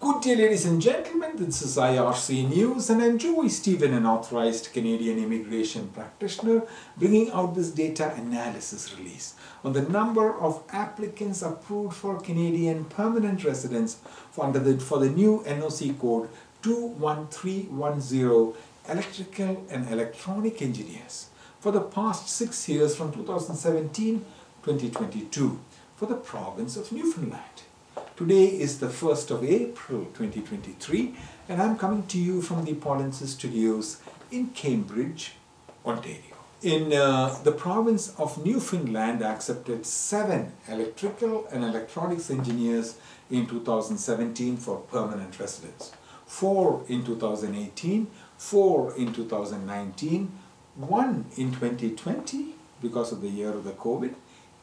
Good day, ladies and gentlemen. This is IRC News, and I'm Joy Stephen, an authorized Canadian immigration practitioner, bringing out this data analysis release on the number of applicants approved for Canadian permanent residence for, under the, for the new NOC code 21310 electrical and electronic engineers for the past six years from 2017 2022 for the province of Newfoundland. Today is the 1st of April 2023 and I'm coming to you from the Polinsys Studios in Cambridge, Ontario. In uh, the province of Newfoundland accepted seven electrical and electronics engineers in 2017 for permanent residence, four in 2018, four in 2019, one in 2020 because of the year of the COVID,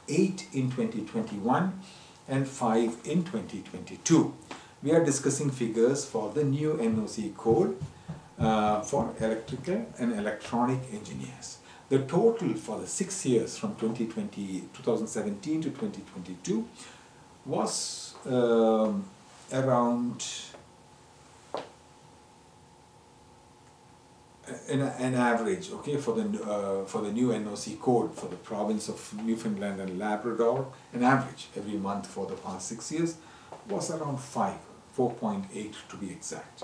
eight in 2021 and 5 in 2022. We are discussing figures for the new NOC code uh, for electrical and electronic engineers. The total for the six years from 2020, 2017 to 2022 was um, around an, an average, okay, for the uh, for the new NOC code for the province of Newfoundland and Labrador, an average every month for the past six years was around five, 4.8 to be exact.